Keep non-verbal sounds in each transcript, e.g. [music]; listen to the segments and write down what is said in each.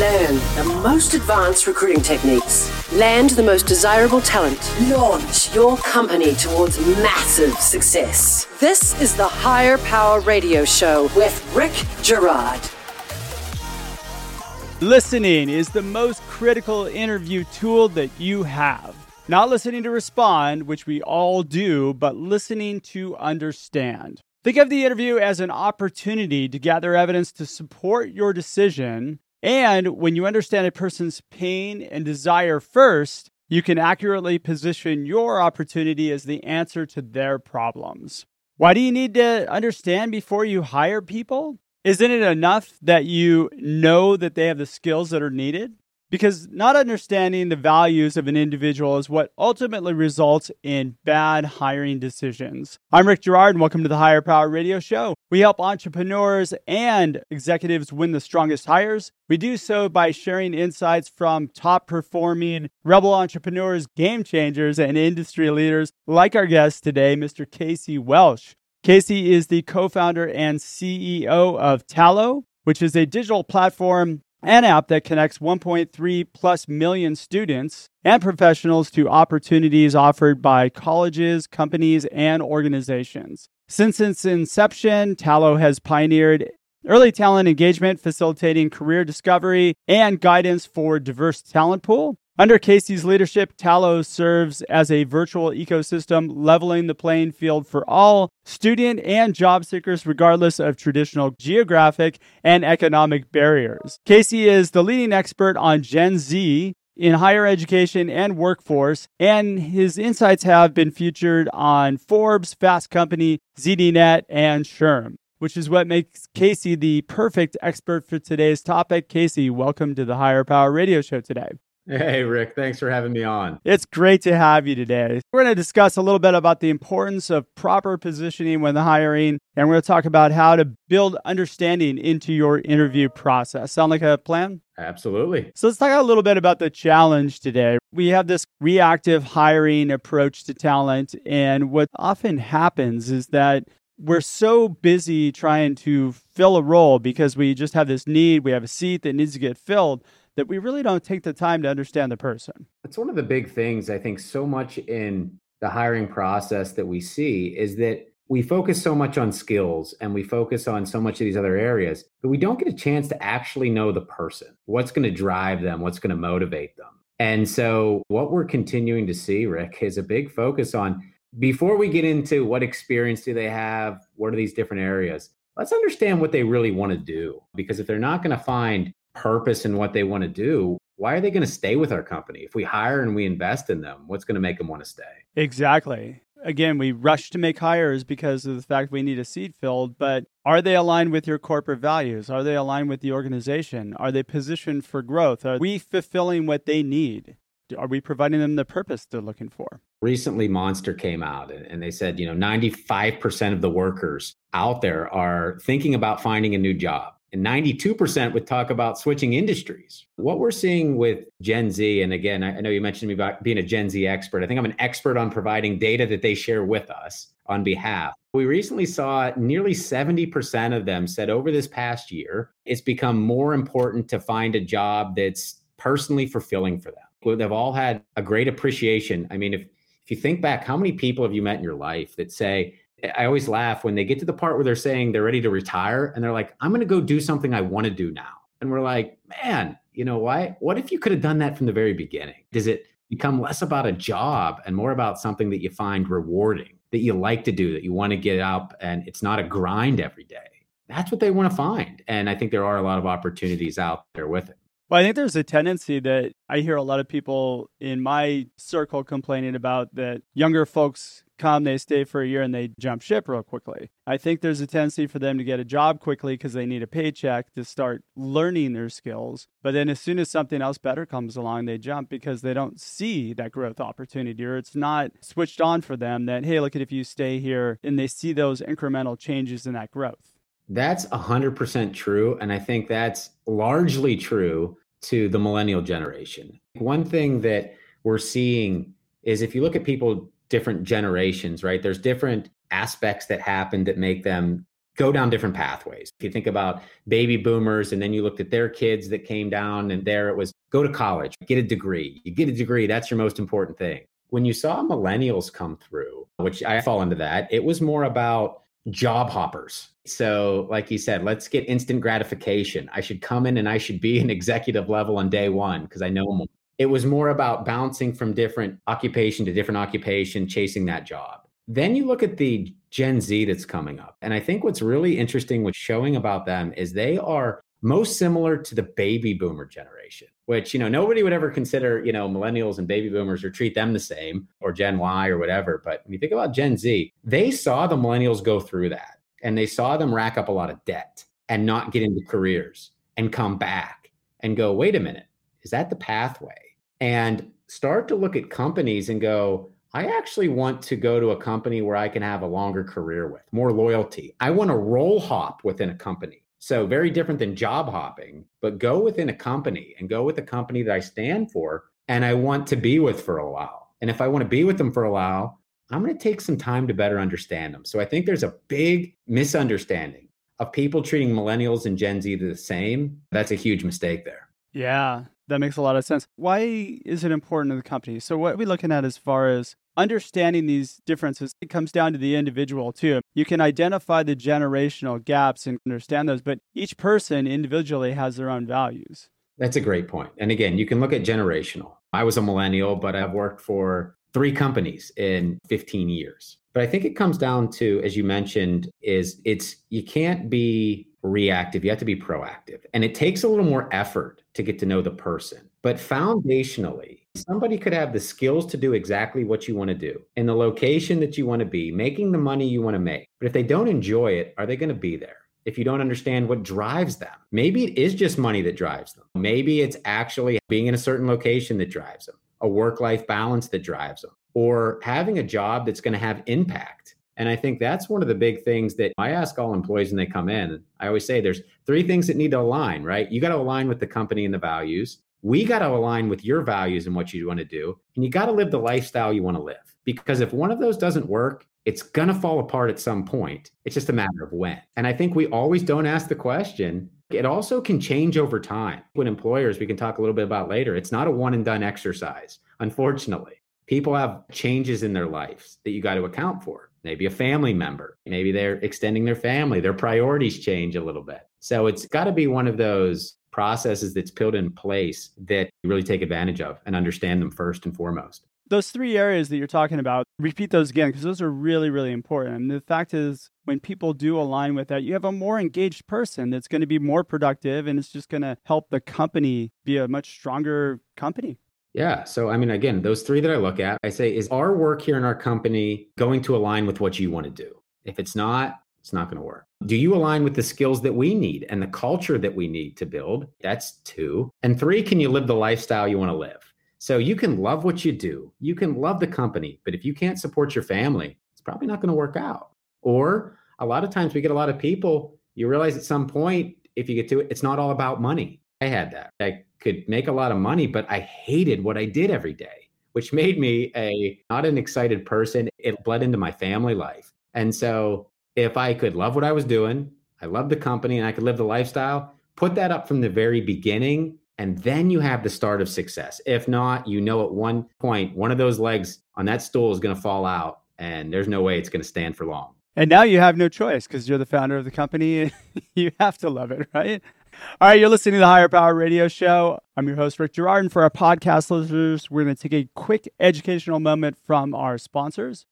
Learn the most advanced recruiting techniques. Land the most desirable talent. Launch your company towards massive success. This is the Hire Power Radio Show with Rick Girard. Listening is the most critical interview tool that you have. Not listening to respond, which we all do, but listening to understand. Think of the interview as an opportunity to gather evidence to support your decision and when you understand a person's pain and desire first, you can accurately position your opportunity as the answer to their problems. Why do you need to understand before you hire people? Isn't it enough that you know that they have the skills that are needed? Because not understanding the values of an individual is what ultimately results in bad hiring decisions. I'm Rick Girard, and welcome to the Hire Power Radio Show. We help entrepreneurs and executives win the strongest hires. We do so by sharing insights from top performing rebel entrepreneurs, game changers, and industry leaders like our guest today, Mr. Casey Welch. Casey is the co founder and CEO of Tallo, which is a digital platform an app that connects 1.3 plus million students and professionals to opportunities offered by colleges, companies, and organizations. Since its inception, Tallo has pioneered early talent engagement, facilitating career discovery and guidance for diverse talent pool. Under Casey's leadership, Tallo serves as a virtual ecosystem, leveling the playing field for all student and job seekers, regardless of traditional geographic and economic barriers. Casey is the leading expert on Gen Z in higher education and workforce, and his insights have been featured on Forbes, Fast Company, ZDNet, and SHRM, which is what makes Casey the perfect expert for today's topic. Casey, welcome to the Hire Power Radio Show today. Hey, Rick, thanks for having me on. It's great to have you today. We're going to discuss a little bit about the importance of proper positioning when hiring, and we're going to talk about how to build understanding into your interview process. Sound like a plan? Absolutely. So let's talk a little bit about the challenge today. We have this reactive hiring approach to talent, and what often happens is that we're so busy trying to fill a role because we just have this need, we have a seat that needs to get filled that we really don't take the time to understand the person. It's one of the big things I think so much in the hiring process that we see is that we focus so much on skills and we focus on so much of these other areas, but we don't get a chance to actually know the person. What's going to drive them? What's going to motivate them? And so, what we're continuing to see, Rick, is a big focus on before we get into what experience do they have, what are these different areas, let's understand what they really want to do. Because if they're not going to find purpose and what they want to do, why are they going to stay with our company? If we hire and we invest in them, what's going to make them want to stay? Exactly. Again, we rush to make hires because of the fact we need a seat filled, but are they aligned with your corporate values? Are they aligned with the organization? Are they positioned for growth? Are we fulfilling what they need? Are we providing them the purpose they're looking for? Recently, Monster came out and they said, you know, 95% of the workers out there are thinking about finding a new job and 92% would talk about switching industries. What we're seeing with Gen Z, and again, I know you mentioned me about being a Gen Z expert. I think I'm an expert on providing data that they share with us on behalf. We recently saw nearly 70% of them said over this past year, it's become more important to find a job that's personally fulfilling for them. They've all had a great appreciation. I mean, if if you think back, how many people have you met in your life that say, I always laugh when they get to the part where they're saying they're ready to retire and they're like, I'm going to go do something I want to do now. And we're like, man, you know why? What if you could have done that from the very beginning? Does it become less about a job and more about something that you find rewarding, that you like to do, that you want to get up and it's not a grind every day? That's what they want to find. And I think there are a lot of opportunities out there with it. Well, I think there's a tendency that I hear a lot of people in my circle complaining about that younger folks come, they stay for a year, and they jump ship real quickly. I think there's a tendency for them to get a job quickly because they need a paycheck to start learning their skills. But then as soon as something else better comes along, they jump because they don't see that growth opportunity or it's not switched on for them that, hey, look at if you stay here and they see those incremental changes in that growth. That's 100% true. And I think that's largely true to the millennial generation. One thing that we're seeing is if you look at people different generations, right? There's different aspects that happen that make them go down different pathways. If you think about baby boomers and then you looked at their kids that came down and there it was go to college, get a degree. You get a degree, that's your most important thing. When you saw millennials come through, which I fall into that, it was more about job hoppers. So, like you said, let's get instant gratification. I should come in and I should be an executive level on day one because I know more. It was more about bouncing from different occupation to different occupation, chasing that job. Then you look at the Gen Z that's coming up. And I think what's really interesting with showing about them is they are most similar to the baby boomer generation, which, you know, nobody would ever consider, you know, millennials and baby boomers or treat them the same or Gen Y or whatever. But when you think about Gen Z, they saw the millennials go through that and they saw them rack up a lot of debt and not get into careers and come back and go, wait a minute, is that the pathway? And start to look at companies and go, I actually want to go to a company where I can have a longer career with, more loyalty. I want to role hop within a company. So, very different than job hopping, but go within a company and go with a company that I stand for and I want to be with for a while. And if I want to be with them for a while, I'm going to take some time to better understand them. So, I think there's a big misunderstanding of people treating millennials and Gen Z the same. That's a huge mistake there. Yeah, that makes a lot of sense. Why is it important to the company? So, what are we looking at as far as understanding these differences, it comes down to the individual too. You can identify the generational gaps and understand those, but each person individually has their own values. That's a great point. And again, you can look at generational. I was a millennial, but I've worked for three companies in 15 years. But I think it comes down to, as you mentioned, is it's you can't be reactive, you have to be proactive. And it takes a little more effort to get to know the person. But foundationally, somebody could have the skills to do exactly what you want to do in the location that you want to be, making the money you want to make. But if they don't enjoy it, are they going to be there? If you don't understand what drives them, maybe it is just money that drives them. Maybe it's actually being in a certain location that drives them, a work life balance that drives them, or having a job that's going to have impact. And I think that's one of the big things that I ask all employees when they come in. I always say there's three things that need to align, right? You got to align with the company and the values we got to align with your values and what you want to do. And you got to live the lifestyle you want to live. Because if one of those doesn't work, it's going to fall apart at some point. It's just a matter of when. And I think we always don't ask the question. It also can change over time. With employers, we can talk a little bit about later. It's not a one and done exercise, unfortunately. People have changes in their lives that you got to account for. Maybe a family member, maybe they're extending their family, their priorities change a little bit. So it's got to be one of those processes that's put in place that you really take advantage of and understand them first and foremost. Those three areas that you're talking about, repeat those again because those are really, really important. And the fact is, when people do align with that, you have a more engaged person that's going to be more productive and it's just going to help the company be a much stronger company. Yeah. So, I mean, again, those three that I look at, I say, is our work here in our company going to align with what you want to do? If it's not, it's not going to work. Do you align with the skills that we need and the culture that we need to build? That's two. And three, can you live the lifestyle you want to live? So you can love what you do, you can love the company, but if you can't support your family, it's probably not going to work out. Or a lot of times we get a lot of people, you realize at some point, if you get to it, it's not all about money. I had that. I could make a lot of money, but I hated what I did every day, which [laughs] made me a not an excited person. It bled into my family life. And so if I could love what I was doing, I love the company, and I could live the lifestyle, put that up from the very beginning. And then you have the start of success. If not, you know at one point, one of those legs on that stool is going to fall out, and there's no way it's going to stand for long. And now you have no choice because you're the founder of the company. [laughs] you have to love it, right? All right, you're listening to the Hire Power Radio Show. I'm your host, Rick Girard. And for our podcast listeners, we're going to take a quick educational moment from our sponsors.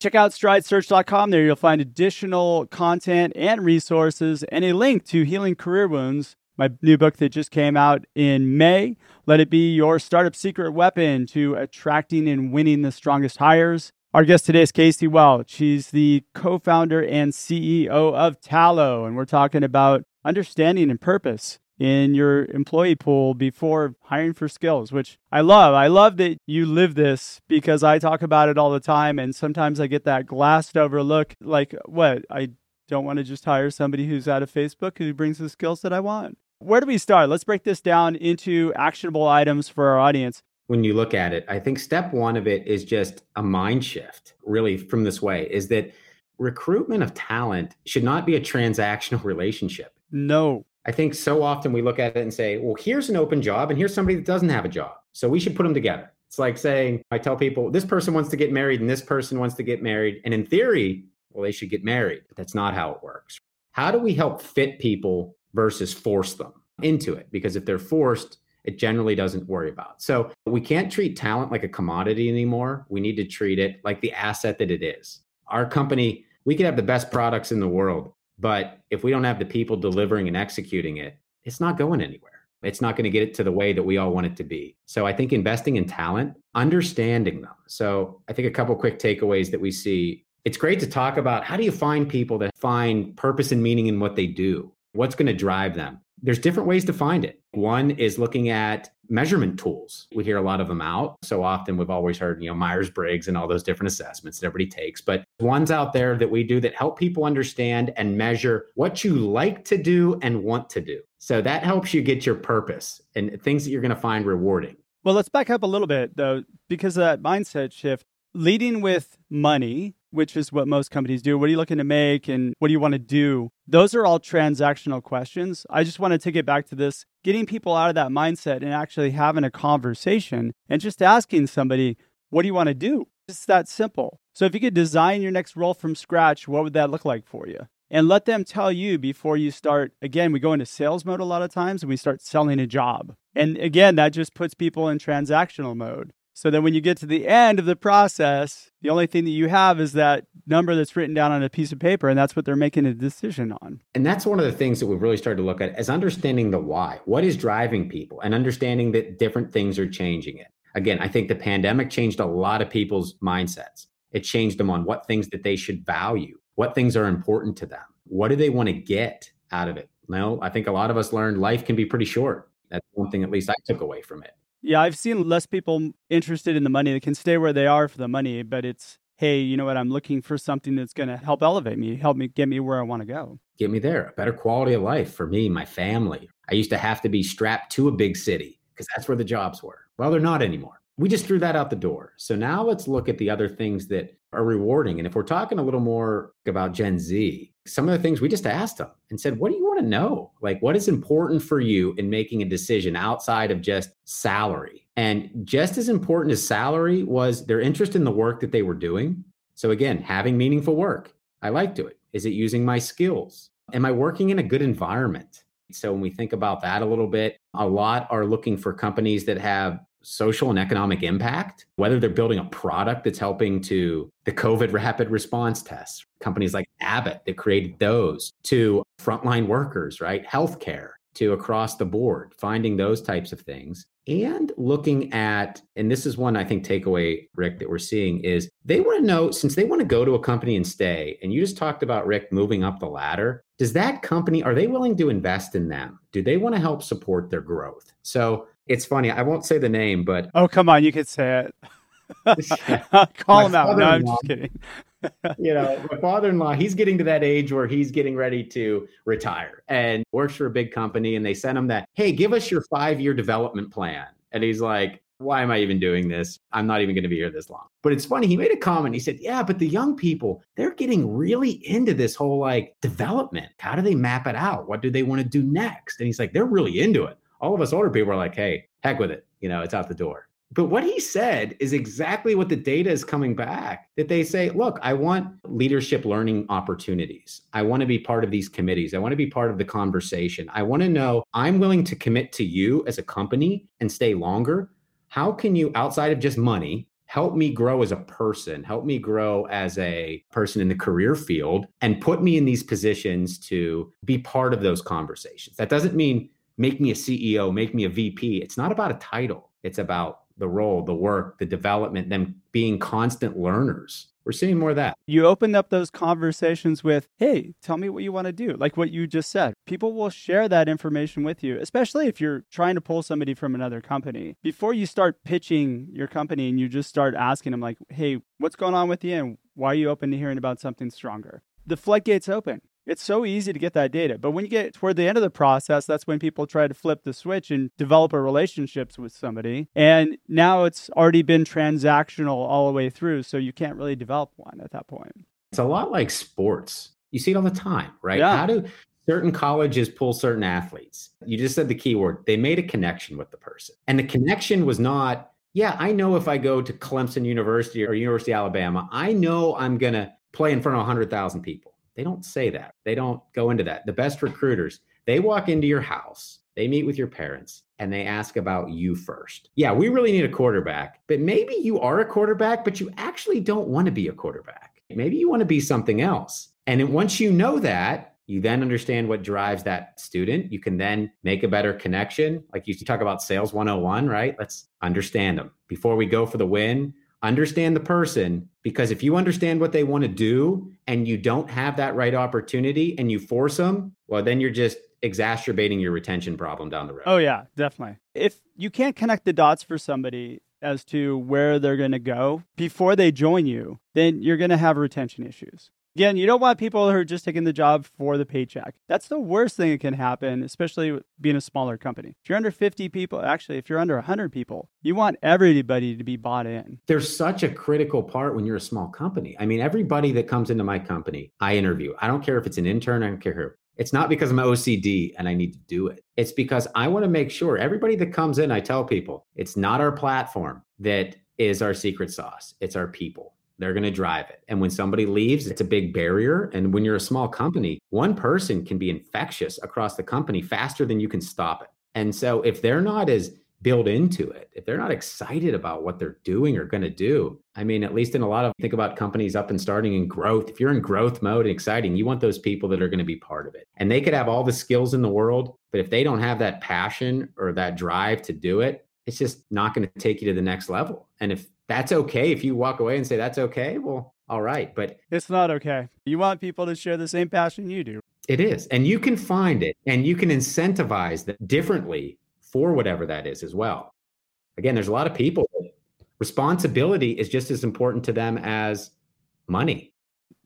Check out stridesearch.com. There you'll find additional content and resources and a link to Healing Career Wounds, my new book that just came out in May. Let it be your startup secret weapon to attracting and winning the strongest hires. Our guest today is Casey Welch. She's the co founder and CEO of Tallo, and we're talking about understanding and purpose in your employee pool before hiring for skills, which I love. I love that you live this because I talk about it all the time. And sometimes I get that glassed over look like, what? I don't want to just hire somebody who's out of Facebook who brings the skills that I want. Where do we start? Let's break this down into actionable items for our audience. When you look at it, I think step one of it is just a mind shift, really, from this way is that recruitment of talent should not be a transactional relationship. No. I think so often we look at it and say, well, here's an open job and here's somebody that doesn't have a job. So we should put them together. It's like saying, I tell people, this person wants to get married and this person wants to get married. And in theory, well, they should get married. But that's not how it works. How do we help fit people versus force them into it? Because if they're forced, it generally doesn't worry about. So we can't treat talent like a commodity anymore. We need to treat it like the asset that it is. Our company, we could have the best products in the world, but if we don't have the people delivering and executing it, it's not going anywhere. It's not going to get it to the way that we all want it to be. So I think investing in talent, understanding them. So I think a couple quick takeaways that we see. It's great to talk about how do you find people that find purpose and meaning in what they do? What's going to drive them? There's different ways to find it. One is looking at measurement tools. We hear a lot of them out. So often we've always heard, you know, Myers Briggs and all those different assessments that everybody takes. But ones out there that we do that help people understand and measure what you like to do and want to do. So that helps you get your purpose and things that you're going to find rewarding. Well, let's back up a little bit though, because of that mindset shift. Leading with money which is what most companies do. What are you looking to make and what do you want to do? Those are all transactional questions. I just want to take it back to this getting people out of that mindset and actually having a conversation and just asking somebody, what do you want to do? It's that simple. So if you could design your next role from scratch, what would that look like for you? And let them tell you before you start. Again, we go into sales mode a lot of times and we start selling a job. And again, that just puts people in transactional mode. So then when you get to the end of the process, the only thing that you have is that number that's written down on a piece of paper, and that's what they're making a decision on. And that's one of the things that we've really started to look at is understanding the why. What is driving people and understanding that different things are changing it. Again, I think the pandemic changed a lot of people's mindsets. It changed them on what things that they should value, what things are important to them, what do they want to get out of it. No, I think a lot of us learned life can be pretty short. That's one thing, at least I took away from it. Yeah, I've seen less people interested in the money. They can stay where they are for the money, but it's, hey, you know what? I'm looking for something that's going to help elevate me, help me get me where I want to go. Get me there, a better quality of life for me, my family. I used to have to be strapped to a big city because that's where the jobs were. Well, they're not anymore. We just threw that out the door. So now let's look at the other things that are rewarding. And if we're talking a little more about Gen Z, some of the things we just asked them and said, What do you want to know? Like, what is important for you in making a decision outside of just salary? And just as important as salary was their interest in the work that they were doing. So, again, having meaningful work. I liked it. Is it using my skills? Am I working in a good environment? So, when we think about that a little bit, a lot are looking for companies that have social and economic impact, whether they're building a product that's helping to the COVID rapid response tests, companies like Abbott that created those, to frontline workers, right? Healthcare, to across the board, finding those types of things. And looking at, and this is one I think takeaway, Rick, that we're seeing is they want to know since they want to go to a company and stay, and you just talked about Rick moving up the ladder, does that company, are they willing to invest in them? Do they want to help support their growth? So it's funny. I won't say the name, but oh come on, you could say it. [laughs] [laughs] Call him out. No, I'm just kidding. [laughs] you know, my father-in-law, he's getting to that age where he's getting ready to retire and works for a big company. And they sent him that, hey, give us your five-year development plan. And he's like, why am I even doing this? I'm not even going to be here this long. But it's funny. He made a comment. He said, Yeah, but the young people, they're getting really into this whole like development. How do they map it out? What do they want to do next? And he's like, They're really into it all of us older people are like, hey, heck with it. You know, it's out the door. But what he said is exactly what the data is coming back that they say, look, I want leadership learning opportunities. I want to be part of these committees. I want to be part of the conversation. I want to know I'm willing to commit to you as a company and stay longer. How can you, outside of just money, help me grow as a person, help me grow as a person in the career field, and put me in these positions to be part of those conversations? That doesn't mean make me a CEO, make me a VP. It's not about a title. It's about the role, the work, the development, them being constant learners. We're seeing more of that. You opened up those conversations with, hey, tell me what you want to do. Like what you just said. People will share that information with you, especially if you're trying to pull somebody from another company. Before you start pitching your company and you just start asking them, like, hey, what's going on with you? And why are you open to hearing about something stronger? The floodgates open. It's so easy to get that data. But when you get toward the end of the process, that's when people try to flip the switch and develop a relationships with somebody. And now it's already been transactional all the way through. So you can't really develop one at that point. It's a lot like sports. You see it all the time, right? Yeah. How do certain colleges pull certain athletes? You just said the key word. They made a connection with the person. And the connection was not, yeah, I know if I go to Clemson University or University of Alabama, I know I'm going to play in front of 100,000 people. They don't say that. They don't go into that. The best recruiters, they walk into your house, they meet with your parents, and they ask about you first. Yeah, we really need a quarterback, but maybe you are a quarterback, but you actually don't want to be a quarterback. Maybe you want to be something else. And once you know that, you then understand what drives that student. You can then make a better connection. Like you talk about sales 101, right? Let's understand them. Before we go for the win, understand the person because if you understand what they want to do and you don't have that right opportunity and you force them, well, then you're just exacerbating your retention problem down the road. Oh, yeah, definitely. If you can't connect the dots for somebody as to where they're going to go before they join you, then you're going to have retention issues. Again, you don't want people who are just taking the job for the paycheck. That's the worst thing that can happen, especially being a smaller company. If you're under 50 people, actually, if you're under 100 people, you want everybody to be bought in. There's such a critical part when you're a small company. I mean, everybody that comes into my company, I interview. I don't care if it's an intern, I don't care who. It's not because I'm OCD and I need to do it. It's because I want to make sure everybody that comes in, I tell people, it's not our platform that is our secret sauce, it's our people. They're going to drive it. And when somebody leaves, it's a big barrier. And when you're a small company, one person can be infectious across the company faster than you can stop it. And so if they're not as built into it, if they're not excited about what they're doing or going to do, I mean, at least in a lot of think about companies up and starting in growth. If you're in growth mode and exciting, you want those people that are going to be part of it. And they could have all the skills in the world, but if they don't have that passion or that drive to do it, it's just not going to take you to the next level. And if that's okay. If you walk away and say that's okay, well, all right. But it's not okay. You want people to share the same passion you do. It is. And you can find it and you can incentivize that differently for whatever that is as well. Again, there's a lot of people, responsibility is just as important to them as money.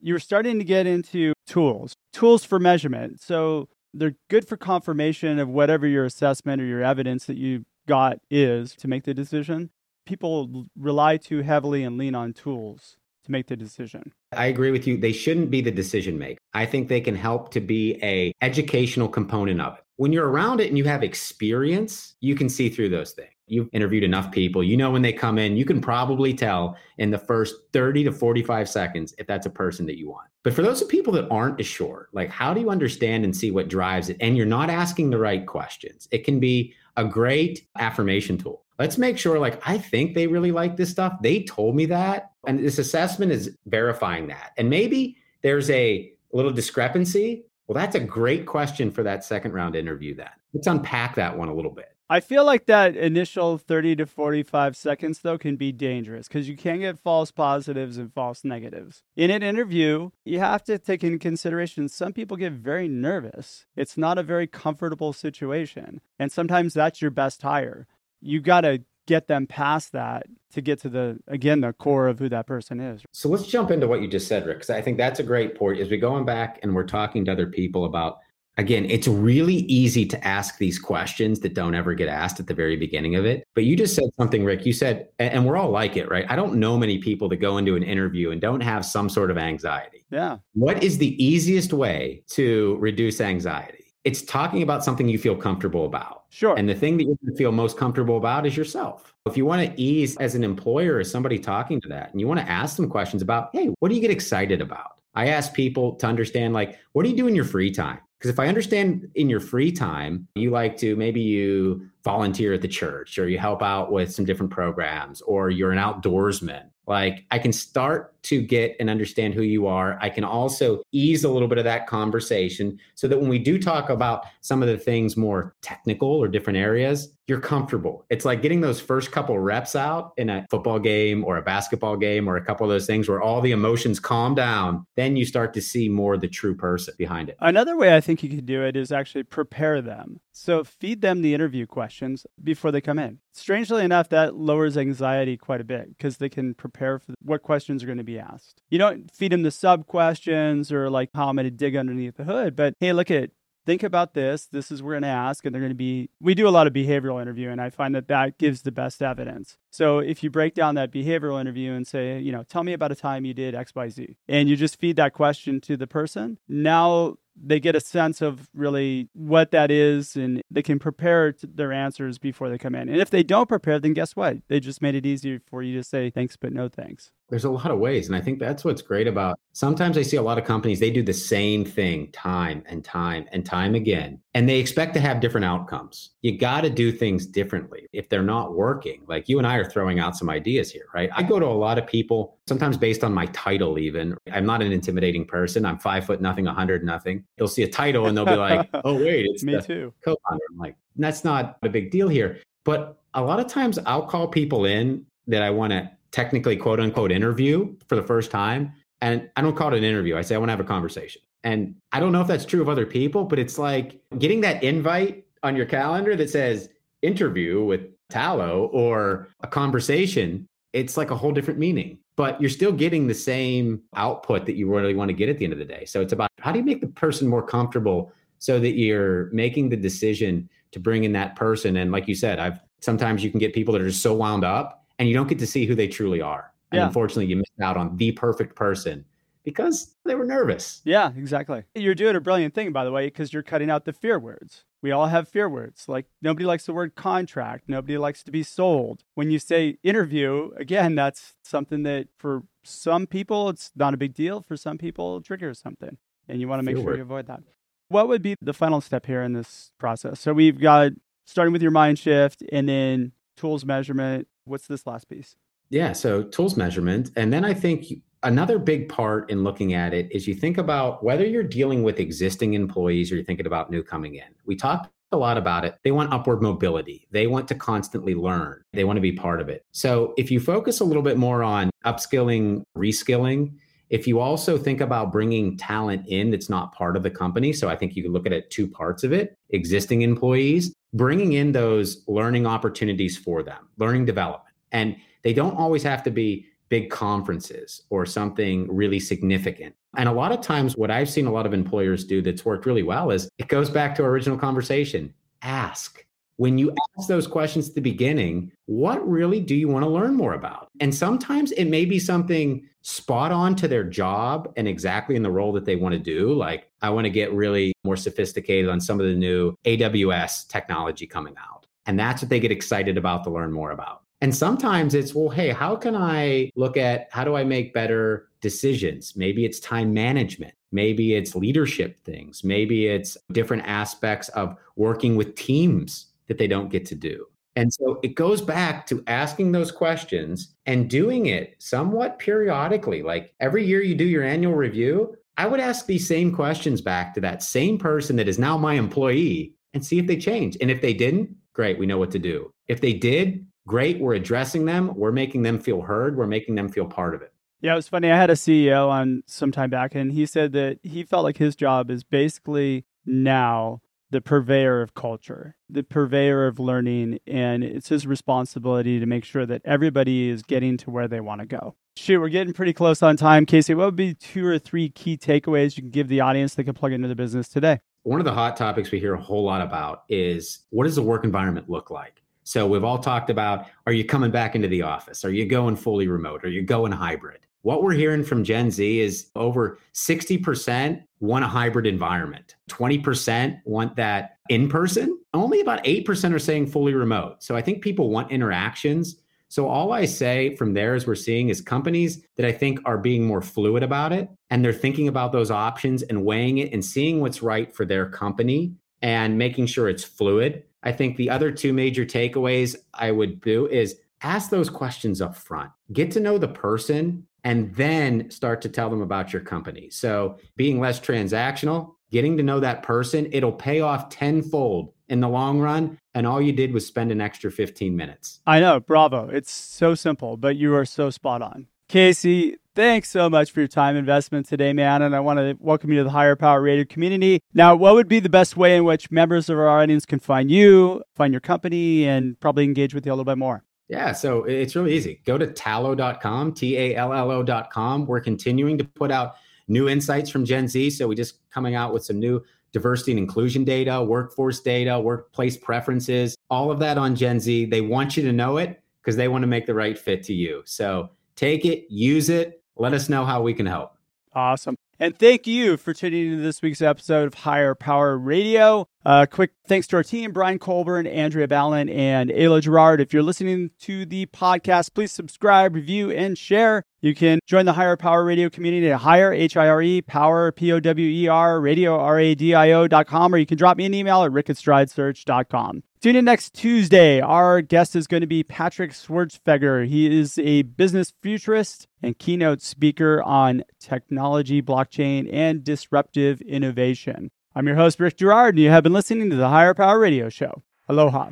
You're starting to get into tools, tools for measurement. So they're good for confirmation of whatever your assessment or your evidence that you got is to make the decision people rely too heavily and lean on tools to make the decision. I agree with you. They shouldn't be the decision maker. I think they can help to be a educational component of it. When you're around it and you have experience, you can see through those things. You've interviewed enough people. You know when they come in, you can probably tell in the first 30 to 45 seconds if that's a person that you want. But for those of people that aren't as sure, like how do you understand and see what drives it? And you're not asking the right questions. It can be a great affirmation tool let's make sure like i think they really like this stuff they told me that and this assessment is verifying that and maybe there's a little discrepancy well that's a great question for that second round interview then let's unpack that one a little bit I feel like that initial 30 to 45 seconds, though, can be dangerous because you can get false positives and false negatives. In an interview, you have to take into consideration some people get very nervous. It's not a very comfortable situation. And sometimes that's your best hire you got to get them past that to get to the again the core of who that person is. So let's jump into what you just said, Rick, because I think that's a great point. As we're going back and we're talking to other people about again, it's really easy to ask these questions that don't ever get asked at the very beginning of it. But you just said something, Rick. You said, and we're all like it, right? I don't know many people that go into an interview and don't have some sort of anxiety. Yeah. What is the easiest way to reduce anxiety? It's talking about something you feel comfortable about. Sure. And the thing that you feel most comfortable about is yourself. If you want to ease as an employer, as somebody talking to that, and you want to ask them questions about, hey, what do you get excited about? I ask people to understand, like, what do you do in your free time? Because if I understand in your free time, you like to maybe you volunteer at the church or you help out with some different programs or you're an outdoorsman like I can start to get and understand who you are. I can also ease a little bit of that conversation so that when we do talk about some of the things more technical or different areas, you're comfortable. It's like getting those first couple reps out in a football game or a basketball game or a couple of those things where all the emotions calm down. Then you start to see more the true person behind it. Another way I think you could do it is actually prepare them. So feed them the interview questions before they come in. Strangely enough, that lowers anxiety quite a bit because they can prepare for what questions are going to be asked. You don't feed them the sub questions or like how I'm going to dig underneath the hood, but hey, look at think about this. This is we're going to ask. And they're going to be, we do a lot of behavioral interview, and I find that that gives the best evidence. So if you break down that behavioral interview and say, you know, tell me about a time you did XYZ, and you just feed that question to the person, now they get a sense of really what that is and they can prepare their answers before they come in. And if they don't prepare, then guess what? They just made it easier for you to say thanks, but no thanks. There's a lot of ways. And I think that's what's great about sometimes I see a lot of companies, they do the same thing time and time and time again, and they expect to have different outcomes. You got to do things differently if they're not working. Like you and I are throwing out some ideas here, right? I go to a lot of people, sometimes based on my title, even. I'm not an intimidating person. I'm five foot nothing, 100 nothing. They'll see a title and they'll be like, [laughs] oh, wait, it's me too. Co founder. I'm like, that's not a big deal here. But a lot of times I'll call people in that I want to technically quote unquote interview for the first time. And I don't call it an interview. I say I want to have a conversation. And I don't know if that's true of other people, but it's like getting that invite on your calendar that says interview with Tallo or a conversation. It's like a whole different meaning, but you're still getting the same output that you really want to get at the end of the day. So it's about how do you make the person more comfortable so that you're making the decision to bring in that person. And like you said, I've sometimes you can get people that are just so wound up and you don't get to see who they truly are. And unfortunately, you miss out on the perfect person because they were nervous. Yeah, exactly. You're doing a brilliant thing, by the way, because you're cutting out the fear words. We all have fear words. Like nobody likes the word contract. Nobody likes to be sold. When you say interview, again, that's something that for some people, it's not a big deal. For some people, it triggers something. And you want to make fear sure word. you avoid that. What would be the final step here in this process? So we've got starting with your mind shift and then tools measurement, What's this last piece? Yeah, so tools measurement. And then I think another big part in looking at it is you think about whether you're dealing with existing employees or you're thinking about new coming in. We talked a lot about it. They want upward mobility. They want to constantly learn. They want to be part of it. So if you focus a little bit more on upskilling, reskilling, if you also think about bringing talent in that's not part of the company, so I think you can look at it two parts of it existing employees, bringing in those learning opportunities for them, learning development. And they don't always have to be big conferences or something really significant. And a lot of times, what I've seen a lot of employers do that's worked really well is it goes back to our original conversation ask when you ask those questions at the beginning, what really do you want to learn more about? And sometimes it may be something spot on to their job and exactly in the role that they want to do. Like, I want to get really more sophisticated on some of the new AWS technology coming out. And that's what they get excited about to learn more about. And sometimes it's, well, hey, how can I look at how do I make better decisions? Maybe it's time management. Maybe it's leadership things. Maybe it's different aspects of working with teams that they don't get to do. And so it goes back to asking those questions and doing it somewhat periodically. Like every year you do your annual review, I would ask these same questions back to that same person that is now my employee and see if they change. And if they didn't, great, we know what to do. If they did, great, we're addressing them, we're making them feel heard, we're making them feel part of it. Yeah, it was funny. I had a CEO on some time back, and he said that he felt like his job is basically now the purveyor of culture, the purveyor of learning, and it's his responsibility to make sure that everybody is getting to where they want to go. Shoot, we're getting pretty close on time. Casey, what would be two or three key takeaways you can give the audience that can plug into the business today? One of the hot topics we hear a whole lot about is what does the work environment look like? So we've all talked about are you coming back into the office? Are you going fully remote? Are you going hybrid? What we're hearing from Gen Z is over 60% want a hybrid environment. 20% want that in person. Only about 8% are saying fully remote. So I think people want interactions. So all I say from there is we're seeing is companies that I think are being more fluid about it and they're thinking about those options and weighing it and seeing what's right for their company and making sure it's fluid. I think the other two major takeaways I would do is ask those questions up front. Get to know the person and then start to tell them about your company. So, being less transactional, getting to know that person, it'll pay off tenfold in the long run. And all you did was spend an extra 15 minutes. I know. Bravo. It's so simple, but you are so spot on. Casey, thanks so much for your time investment today, man. And I want to welcome you to the Hire Power Radio community. Now, what would be the best way in which members of our audience can find you, find your company, and probably engage with you a little bit more? Yeah, so it's really easy. Go to tallo.com, T A L L O.com. We're continuing to put out new insights from Gen Z. So we just coming out with some new diversity and inclusion data, workforce data, workplace preferences, all of that on Gen Z. They want you to know it because they want to make the right fit to you. So take it, use it. Let us know how we can help. Awesome. And thank you for tuning into this week's episode of Hire Power Radio. Uh, quick thanks to our team, Brian Colburn, Andrea Ballin, and Ayla Girard. If you're listening to the podcast, please subscribe, review, and share. You can join the Hire Power Radio community at hire, H-I-R-E, power, P-O-W-E-R, radio, R-A-D-I-O dot com, or you can drop me an email at rick at stridesearch.com. Tune in next Tuesday. Our guest is going to be Patrick Schwerdtfeger. He is a business futurist and keynote speaker on technology, blockchain, and disruptive innovation. I'm your host, Rick Girard, and you have been listening to the Hire Power Radio Show. Aloha.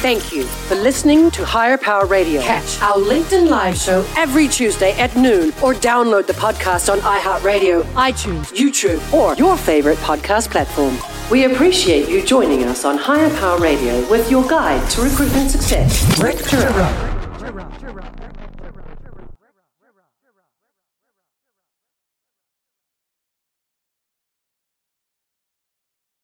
Thank you for listening to Hire Power Radio. Catch our LinkedIn Live show every Tuesday at noon or download the podcast on iHeartRadio, iTunes, YouTube, or your favorite podcast platform. We appreciate you joining us on Hire Power Radio with your guide to recruitment success, Rick Girard.